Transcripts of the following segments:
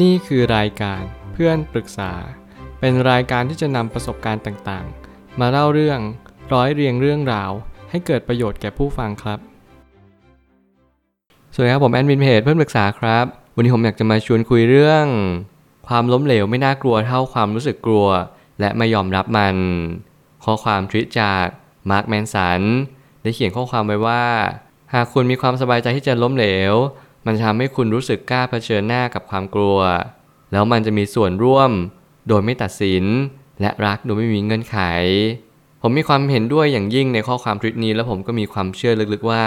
นี่คือรายการเพื่อนปรึกษา เป็นรายการที่จะนำประสบการณ์ต่างๆ มาเล่าเรื่องร้อยเรียงเรื่องราว ให้เกิดประโยชน์แก่ผู้ฟังครับ สวัสดีครับผมแอดมินเพจเพื่อนปรึกษาครับ วันนี้ผมอยากจะมาชวนคุยเรื่อง ความล้มเหลวไม่น่ากลัวเท่าความรู้สึกกลัว และไม่ยอมรับมัน ข้อความทวิตจากมาร์คแมนสันได้เขียนข้อความไว้ว่า หากคุณมีความสบายใจที่จะล้มเหลว มันจะทำให้คุณรู้สึกกล้าเผชิญหน้ากับความกลัว แล้วมันจะมีส่วนร่วม โดยไม่ตัดสิน และรักโดยไม่มีเงื่อนไข ผมมีความเห็นด้วยอย่างยิ่งในข้อความทวิตนี้ และผมก็มีความเชื่อลึกๆว่า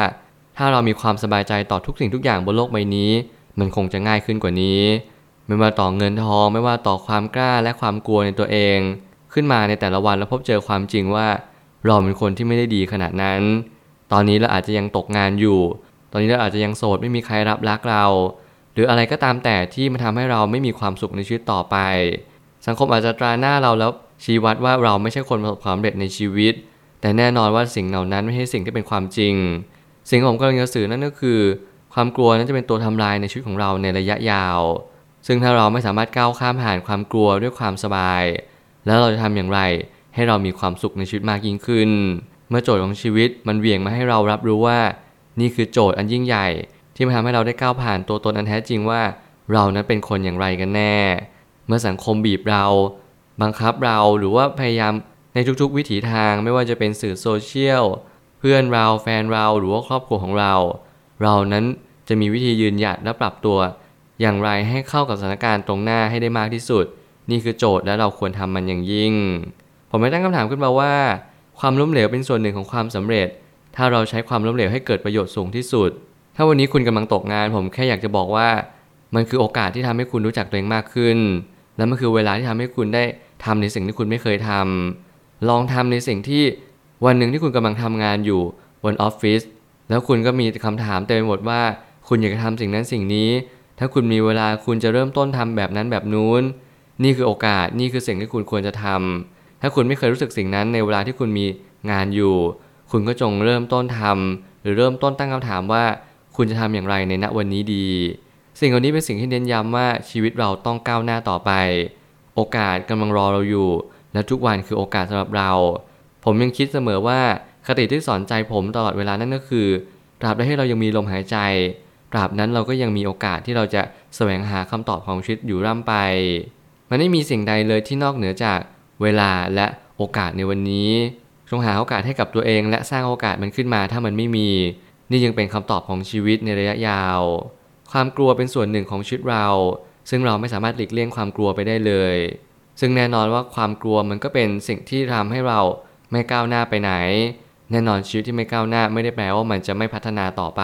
ถ้าเรามีความสบายใจต่อทุกสิ่งทุกอย่างบนโลกใบนี้ มันคงจะง่ายขึ้นกว่านี้ ไม่ว่าต่อเงินทองไม่ว่าต่อความกล้าและความกลัวในตัวเอง ขึ้นมาในแต่ละวันแล้วพบเจอความจริงว่า เราเป็นคนที่ไม่ได้ดีขนาดนั้น ตอนนี้เราอาจจะยังตกงานอยู่ อนนี้เราอาจจะยังโสดไม่มีใครรับรักเรา หรืออะไรก็ตามแต่ที่มันทำให้เราไม่มีความสุขในชีวิตต่อไป สังคมอาจจะตราหน้าเราแล้วชี้วัดว่าเราไม่ใช่คนประสบความสำเร็จในชีวิต แต่แน่นอนว่าสิ่งเหล่านั้นไม่ใช่สิ่งที่เป็นความจริง สิ่งผมกำลังจะสื่อนั่นก็คือ ความกลัวนั้นจะเป็นตัวทำลายในชีวิตของเราในระยะยาว ซึ่งถ้าเราไม่สามารถก้าวข้ามผ่านความกลัวด้วยความสบาย แล้วเราจะทำอย่างไร ให้เรามีความสุขในชีวิตมากยิ่งขึ้น เมื่อโจทย์ของชีวิตมันเหวี่ยงมาให้เรารับรู้ว่า นี่คือโจทย์อันยิ่งใหญ่ ที่มาทำให้เราได้ก้าวผ่านตัวตนอันแท้จริงว่า เรานั้นเป็นคนอย่างไรกันแน่ เมื่อสังคมบีบเรา บังคับเราหรือว่าพยายามในทุกๆ วิถีทางไม่ว่าจะเป็นสื่อโซเชียลเพื่อนเราแฟนเราหรือว่าครอบครัวของเรา เรานั้นจะมีวิธียืนหยัดและปรับตัวอย่างไรให้เข้ากับสถานการณ์ตรงหน้าให้ได้มากที่สุด นี่คือโจทย์และเราควรทำมันอย่างยิ่ง ผมไม่ตั้งคำถามขึ้นมาว่า ความล้มเหลวเป็นส่วนหนึ่งของความสำเร็จ ถ้าเราใช้ความล้มเหลวให้เกิดประโยชน์สูงที่สุด ถ้าวันนี้คุณกำลังตกงาน ผมแค่อยากจะบอกว่า มันคือโอกาสที่ทำให้คุณรู้จักตัวเองมากขึ้น และมันคือเวลาที่ทำให้คุณได้ทำในสิ่งที่คุณไม่เคยทำลองทำในสิ่งที่วันหนึ่งที่คุณกำลังทำงานอยู่บนออฟฟิศแล้วคุณก็มีคำถามเต็มไปหมดว่า คุณอยากจะทำสิ่งนั้นสิ่งนี้ ถ้าคุณมีเวลาคุณจะเริ่มต้นทำแบบนั้นแบบนู้น นี่คือโอกาสนี่คือสิ่งที่คุณควรจะทำถ้าคุณไม่เคยรู้สึกสิ่งนั้นในเวลาที่คุณมีงานอยู่ คุณก็จงเริ่มต้นทำหรือเริ่มต้นตั้งคำถามว่า คุณจะทำอย่างไรในณวันนี้ดี สิ่งเหล่านี้เป็นสิ่งที่เน้นย้ำว่าชีวิตเราต้องก้าวหน้าต่อไป โอกาสกำลังรอเราอยู่ และทุกวันคือโอกาสสำหรับเรา ผมยังคิดเสมอว่าคติที่สอนใจผมตลอดเวลานั่นก็คือตราบใดที่เรายังมีลมหายใจตราบนั้นเราก็ยังมีโอกาสที่เราจะแสวงหาคำตอบของชีวิตอยู่ร่ำไป มันไม่มีสิ่งใดเลยที่นอกเหนือจากเวลาและโอกาสในวันนี้ จงหาโอกาสให้กับตัวเองและสร้างโอกาสมันขึ้นมาถ้ามันไม่มี นี่ยังเป็นคำตอบของชีวิตในระยะยาว ความกลัวเป็นส่วนหนึ่งของชีวิตเรา ซึ่งเราไม่สามารถหลีกเลี่ยงความกลัวไปได้เลย ซึ่งแน่นอนว่าความกลัวมันก็เป็นสิ่งที่ทำให้เราไม่ก้าวหน้าไปไหน แน่นอนชีวิตที่ไม่ก้าวหน้าไม่ได้แปลว่ามันจะไม่พัฒนาต่อไป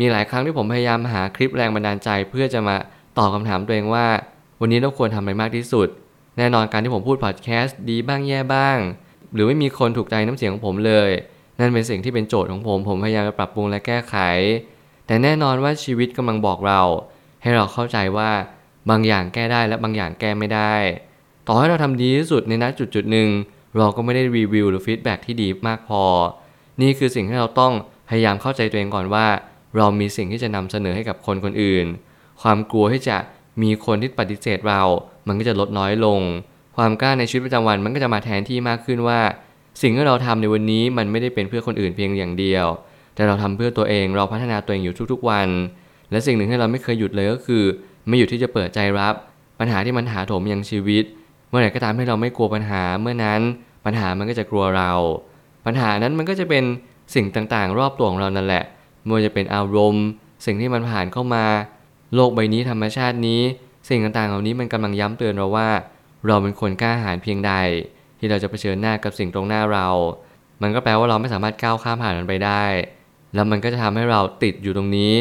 มีหลายครั้งที่ผมพยายามหาคลิปแรงบันดาลใจ เพื่อจะมาตอบคาถามตัวเองว่า วันนี้เราควรทำอะไรมากที่สุด แน่นอนการที่ผมพูดพอดแคสต์ดีบ้างแย่บ้าง หรือไม่มีคนถูกใจน้ำเสียงของผมเลย นั่นเป็นสิ่งที่เป็นโจทย์ของผม ผมพยายามจะปรับปรุงและแก้ไข แต่แน่นอนว่าชีวิตกำลังบอกเรา ให้เราเข้าใจว่าบางอย่างแก้ได้และบางอย่างแก้ไม่ได้ ต่อให้เราทำดีที่สุดในณจุดจุดหนึ่งเราก็ไม่ได้รีวิวหรือฟีดแบ็ที่ดีมากพอ นี่คือสิ่งที่เราต้องพยายามเข้าใจตัวเองก่อนว่า เรามีสิ่งที่จะนำเสนอให้กับคนคนอื่น ความกลัวที่จะมีคนที่ปฏิเสธเรา มันก็จะลดน้อยลง ความกล้าในชีวิตประจำวันมันก็จะมาแทนที่มากขึ้นว่า สิ่งที่เราทำในวันนี้มันไม่ได้เป็นเพื่อคนอื่นเพียงอย่างเดียว แต่เราทำเพื่อตัวเองเราพัฒนาตัวเองอยู่ทุกๆวัน และสิ่งหนึ่งที่เราไม่เคยหยุดเลยก็คือ ไม่หยุดที่จะเปิดใจรับ ปัญหาที่มันถาโถมยังชีวิต เมื่อไหร่ก็ตามให้เราไม่กลัวปัญหาเมื่อนั้น ปัญหามันก็จะกลัวเรา ปัญหานั้นมันก็จะเป็นสิ่งต่างๆ รอบตัวของเรานั่นแหละไม่ว่าจะเป็นอารมณ์ สิ่งที่มันผ่านเข้ามา โลกใบนี้ธรรมชาตินี้ สิ่งต่างๆเหล่านี้มันกำลังย้ำเตือนเราว่า เราเป็นคนกล้าหาญเพียงใด ที่เราจะเผชิญหน้ากับสิ่งตรงหน้าเรา มันก็แปลว่าเราไม่สามารถก้าวข้ามผ่านมันไปได้ แล้วมันก็จะทำให้เราติดอยู่ตรงนี้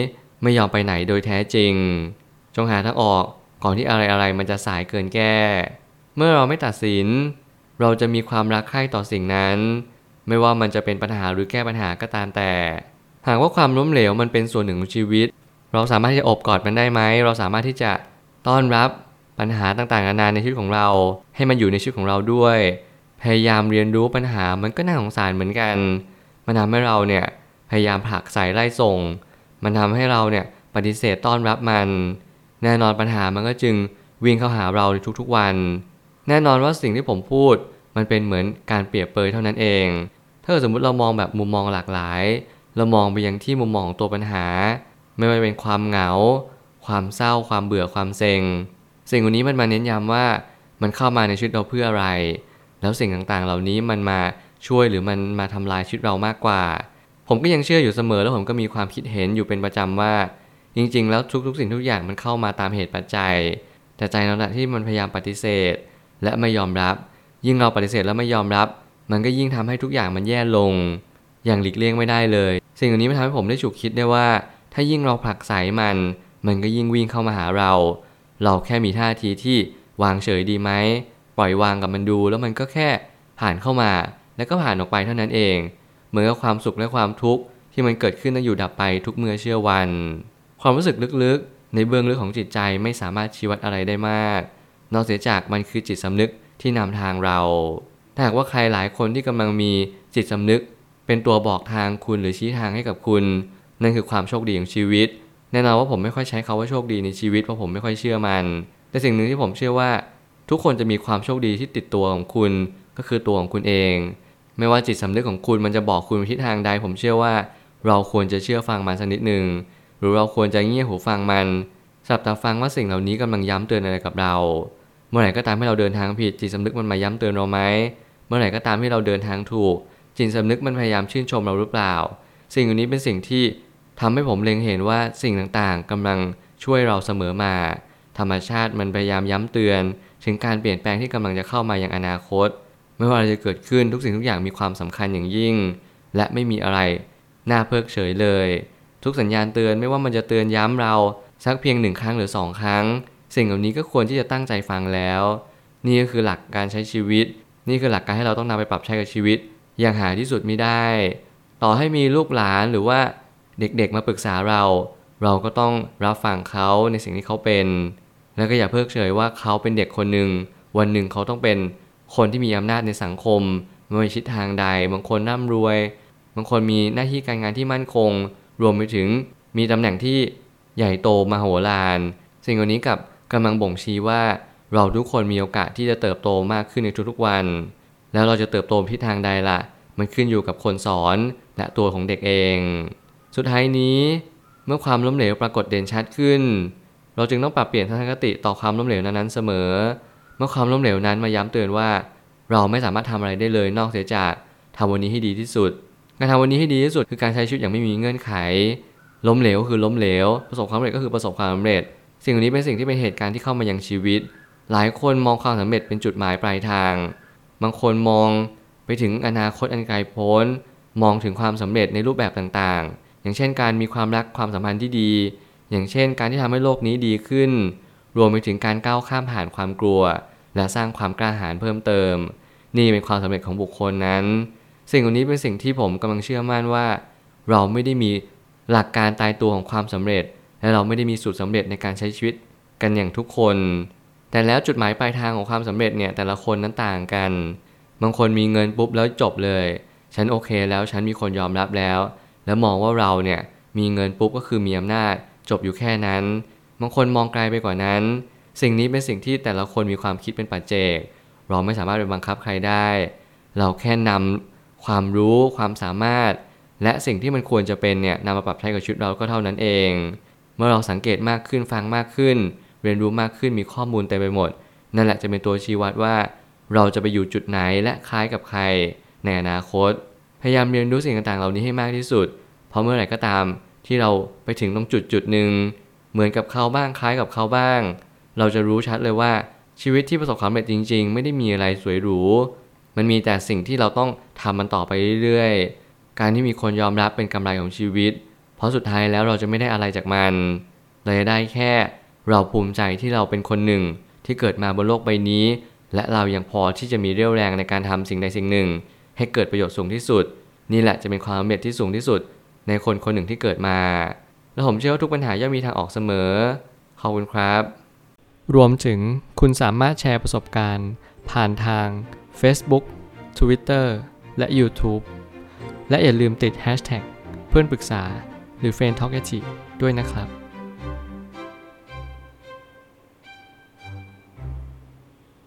ไม่ยอมไปไหนโดยแท้จริง จงหาทางออกก่อนที่อะไรๆมันจะสายเกินแก้ เมื่อเราไม่ตัดสิน เราจะมีความรักใคร่ต่อสิ่งนั้น ไม่ว่ามันจะเป็นปัญหาหรือแก้ปัญหาก็ตามแต่ หากว่าความล้มเหลวมันเป็นส่วนหนึ่งของชีวิต เราสามารถที่จะอบกอดมันได้ไหม เราสามารถที่จะต้อนรับ ปัญหาต่างๆนานาในชีวิตของเรา ให้มันอยู่ในชีวิตของเราด้วย พยายามเรียนรู้ปัญหามันก็น่าสงสารเหมือนกัน มันทำให้เราเนี่ยพยายามผลักใส่ไล่ส่ง มันทำให้เราเนี่ยปฏิเสธต้อนรับมัน แน่นอนปัญหามันก็จึงวิ่งเข้าหาเราในทุกๆวัน แน่นอนว่าสิ่งที่ผมพูดมันเป็นเหมือนการเปรียบเปยเท่านั้นเอง ถ้าสมมุติเรามองแบบมุมมองหลากหลาย เรามองไปยังที่มุมมองของตัวปัญหา ไม่ว่าเป็นความเหงา ความเศร้า ความเบื่อ ความเซ็ง สิ่งวันนี้มันมาเน้นย้ำว่ามันเข้ามาในชีวิตเราเพื่ออะไร แล้วสิ่งต่างๆ เหล่านี้มันมาช่วยหรือมันมาทำลายชีวิตเรามากกว่า ผมก็ยังเชื่ออยู่เสมอแล้วผมก็มีความคิดเห็นอยู่เป็นประจำว่า จริง ๆ แล้วทุกๆ สิ่งทุกอย่างมันเข้ามาตามเหตุปัจจัย แต่ใจเราที่มันพยายามปฏิเสธ และไม่ยอมรับ ยิ่งเราปฏิเสธแล้วไม่ยอมรับ มันก็ยิ่งทำให้ทุกอย่างมันแย่ลง อย่างหลีกเลี่ยงไม่ได้เลย สิ่งเหล่านี้มันทำให้ผมได้ฉุกคิดได้ว่า ถ้ายิ่งเราผลักไสมัน มันก็ยิ่งวิ่งเข้ามาหาเรา เราแค่มีท่าทีที่วางเฉยดีไหม ปล่อยวางกับมันดู แล้วมันก็แค่ผ่านเข้ามา แล้วก็ผ่านออกไปเท่านั้นเอง เหมือนกับความสุขและความทุกข์ที่มันเกิดขึ้นแล้วอยู่ดับไปทุกเมื่อเชื่อวัน ความรู้สึกลึกๆ ในเบื้องลึกของจิตใจไม่สามารถชี้วัดอะไรได้มาก นอกเสียจากมันคือจิตสำนึกที่นำทางเรา ถ้าหากว่าใครหลายคนที่กำลังมีจิตสำนึก เป็นตัวบอกทางคุณหรือชี้ทางให้กับคุณ นั่นคือความโชคดีของชีวิต แน่นอนว่าผมไม่ค่อยใช้คาว่าโชคดีในชีวิตเพราะผมไม่ค่อยเชื่อมัน แต่สิ่งหนึ่งที่ผมเชื่อว่า ทุกคนจะมีความโชคดีที่ติดตัวของคุณ ก็คือตัวของคุณเอง ไม่ว่าจิตสำนึกของคุณมันจะบอกคุณทิศทางใด ผมเชื่อว่า เราควรจะเชื่อฟังมันสักนิดหนึ่งหรือเราควรจะเงี่ยหูฟังมันสับตาฟังว่าสิ่งเหล่านี้กำลังย้ำเตือนอะไรกับเรา เมื่อไหร่ก็ตามที่เราเดินทางผิดจิตสำนึกมันมาย้ำเตือนเราไหมเมื่อไหร่ก็ตามที่เราเดินทางถูกจิตสำนึกมันพยายามชื่นชมเราหรือเปล่า สิ่งเหล่านี้เป็นสิ่งที่ ทำให้ผมเล็งเห็นว่าสิ่งต่างๆกำลังช่วยเราเสมอมา ธรรมชาติมันพยายามย้ำเตือน ถึงการเปลี่ยนแปลงที่กำลังจะเข้ามาอย่างอนาคต ไม่ว่าอะไรจะเกิดขึ้นทุกสิ่งทุกอย่างมีความสำคัญอย่างยิ่ง และไม่มีอะไรน่าเพิกเฉยเลย ทุกสัญญาณเตือนไม่ว่ามันจะเตือนย้ำเราสักเพียงหนึ่งครั้งหรือสองครั้ง สิ่งเหล่านี้ก็ควรที่จะตั้งใจฟังแล้ว นี่ก็คือหลักการใช้ชีวิต นี่คือหลักการให้เราต้องนำไปปรับใช้กับชีวิต อย่างหาที่สุดไม่ได้ ต่อให้มีลูกหลานหรือว่า เด็กๆมาปรึกษาเรา เราก็ต้องรับฟังเขาในสิ่งที่เขาเป็น แล้วก็อย่าเพิกเฉยว่าเขาเป็นเด็กคนหนึ่งวันหนึ่งเขาต้องเป็นคนที่มีอำนาจในสังคมไม่ว่าชิดทางใด บางคนร่ำรวย บางคนมีหน้าที่การงานที่มั่นคง รวมไปถึงมีตำแหน่งที่ใหญ่โตมโหฬารสิ่งเหล่านี้กับกำลังบ่งชี้ว่าเราทุกคนมีโอกาสที่จะเติบโตมากขึ้นในทุกๆวัน แล้วเราจะเติบโตทิศทางใดล่ะ มันขึ้นอยู่กับคนสอนและตัวของเด็กเอง สุดท้ายนี้เมื่อความล้มเหลวปรากฏเด่นชัดขึ้น เราจึงต้องปรับเปลี่ยนทัศนคติต่อความล้มเหลวนั้นๆเสมอ เมื่อความล้มเหลวนั้นมาย้ำเตือนว่า เราไม่สามารถทำอะไรได้เลยนอกเสียจากทำวันนี้ให้ดีที่สุด การทำวันนี้ให้ดีที่สุดคือการใช้ชีวิตอย่างไม่มีเงื่อนไข ล้มเหลวคือล้มเหลว ประสบความสำเร็จก็คือประสบความสำเร็จ สิ่งนี้เป็นสิ่งที่เป็นเหตุการณ์ที่เข้ามายังชีวิต หลายคนมองความสำเร็จเป็นจุดหมายปลายทาง บางคนมองไปถึงอนาคตอันไกลโพ้น มองถึงความสำเร็จในรูปแบบต่างๆ อย่างเช่นการมีความรักความสัมพันธ์ที่ดี อย่างเช่นการที่ทำให้โลกนี้ดีขึ้น รวมไปถึงการก้าวข้ามผ่านความกลัว และสร้างความกล้าหาญเพิ่มเติม นี่เป็นความสำเร็จของบุคคลนั้น สิ่งเหล่านี้เป็นสิ่งที่ผมกำลังเชื่อมั่นว่า เราไม่ได้มีหลักการตายตัวของความสำเร็จ และเราไม่ได้มีสูตรสำเร็จในการใช้ชีวิตกันอย่างทุกคน แต่แล้วจุดหมายปลายทางของความสำเร็จเนี่ยแต่ละคนนั้นต่างกัน บางคนมีเงินปุ๊บแล้วจบเลย ฉันโอเคแล้วฉันมีคนยอมรับแล้ว แล้วมองว่าเราเนี่ยมีเงินปุ๊บก็คือมีอำนาจจบอยู่แค่นั้นบางคนมองไกลไปกว่านั้น สิ่งนี้เป็นสิ่งที่แต่ละคนมีความคิดเป็นปัจเจก เราไม่สามารถไปบังคับใครได้ เราแค่นำความรู้ความสามารถ และสิ่งที่มันควรจะเป็นเนี่ยนำมาปรับใช้กับชีวิตเราก็เท่านั้นเอง เมื่อเราสังเกตมากขึ้นฟังมากขึ้น เรียนรู้มากขึ้นมีข้อมูลเต็มไปหมด นั่นแหละจะเป็นตัวชี้วัดว่า เราจะไปอยู่จุดไหนและคล้ายกับใครในอนาคต พยายามเรียนรู้สิ่งต่างๆ เหล่านี้ให้มากที่สุด เพราะเมื่อไหร่ก็ตามที่เราไปถึงตรงจุดจุดหนึ่งเหมือนกับเขาบ้างคล้ายกับเขาบ้าง เราจะรู้ชัดเลยว่าชีวิตที่ประสบความสำเร็จจริง ๆ ไม่ได้มีอะไรสวยหรู มันมีแต่สิ่งที่เราต้องทำมันต่อไปเรื่อยๆ การที่มีคนยอมรับเป็นกำไรของชีวิต เพราะสุดท้ายแล้วเราจะไม่ได้อะไรจากมัน เราจะได้แค่เราภูมิใจที่เราเป็นคนหนึ่งที่เกิดมาบนโลกใบนี้ และเรายังพอที่จะมีเรี่ยวแรงในการทำสิ่งใดสิ่งหนึ่ง ให้เกิดประโยชน์สูงที่สุด นี่แหละจะเป็นความสำเร็จที่สูงที่สุด ในคนคนหนึ่งที่เกิดมา และผมเชื่อว่าทุกปัญหาย่อมมีทางออกเสมอ ขอบคุณครับ รวมถึงคุณสามารถแชร์ประสบการณ์ ผ่านทาง Facebook Twitter และ YouTube และอย่าลืมติด Hashtag เพื่อนปรึกษาหรือ f r ร e n d t a l k ด้วยนะครับ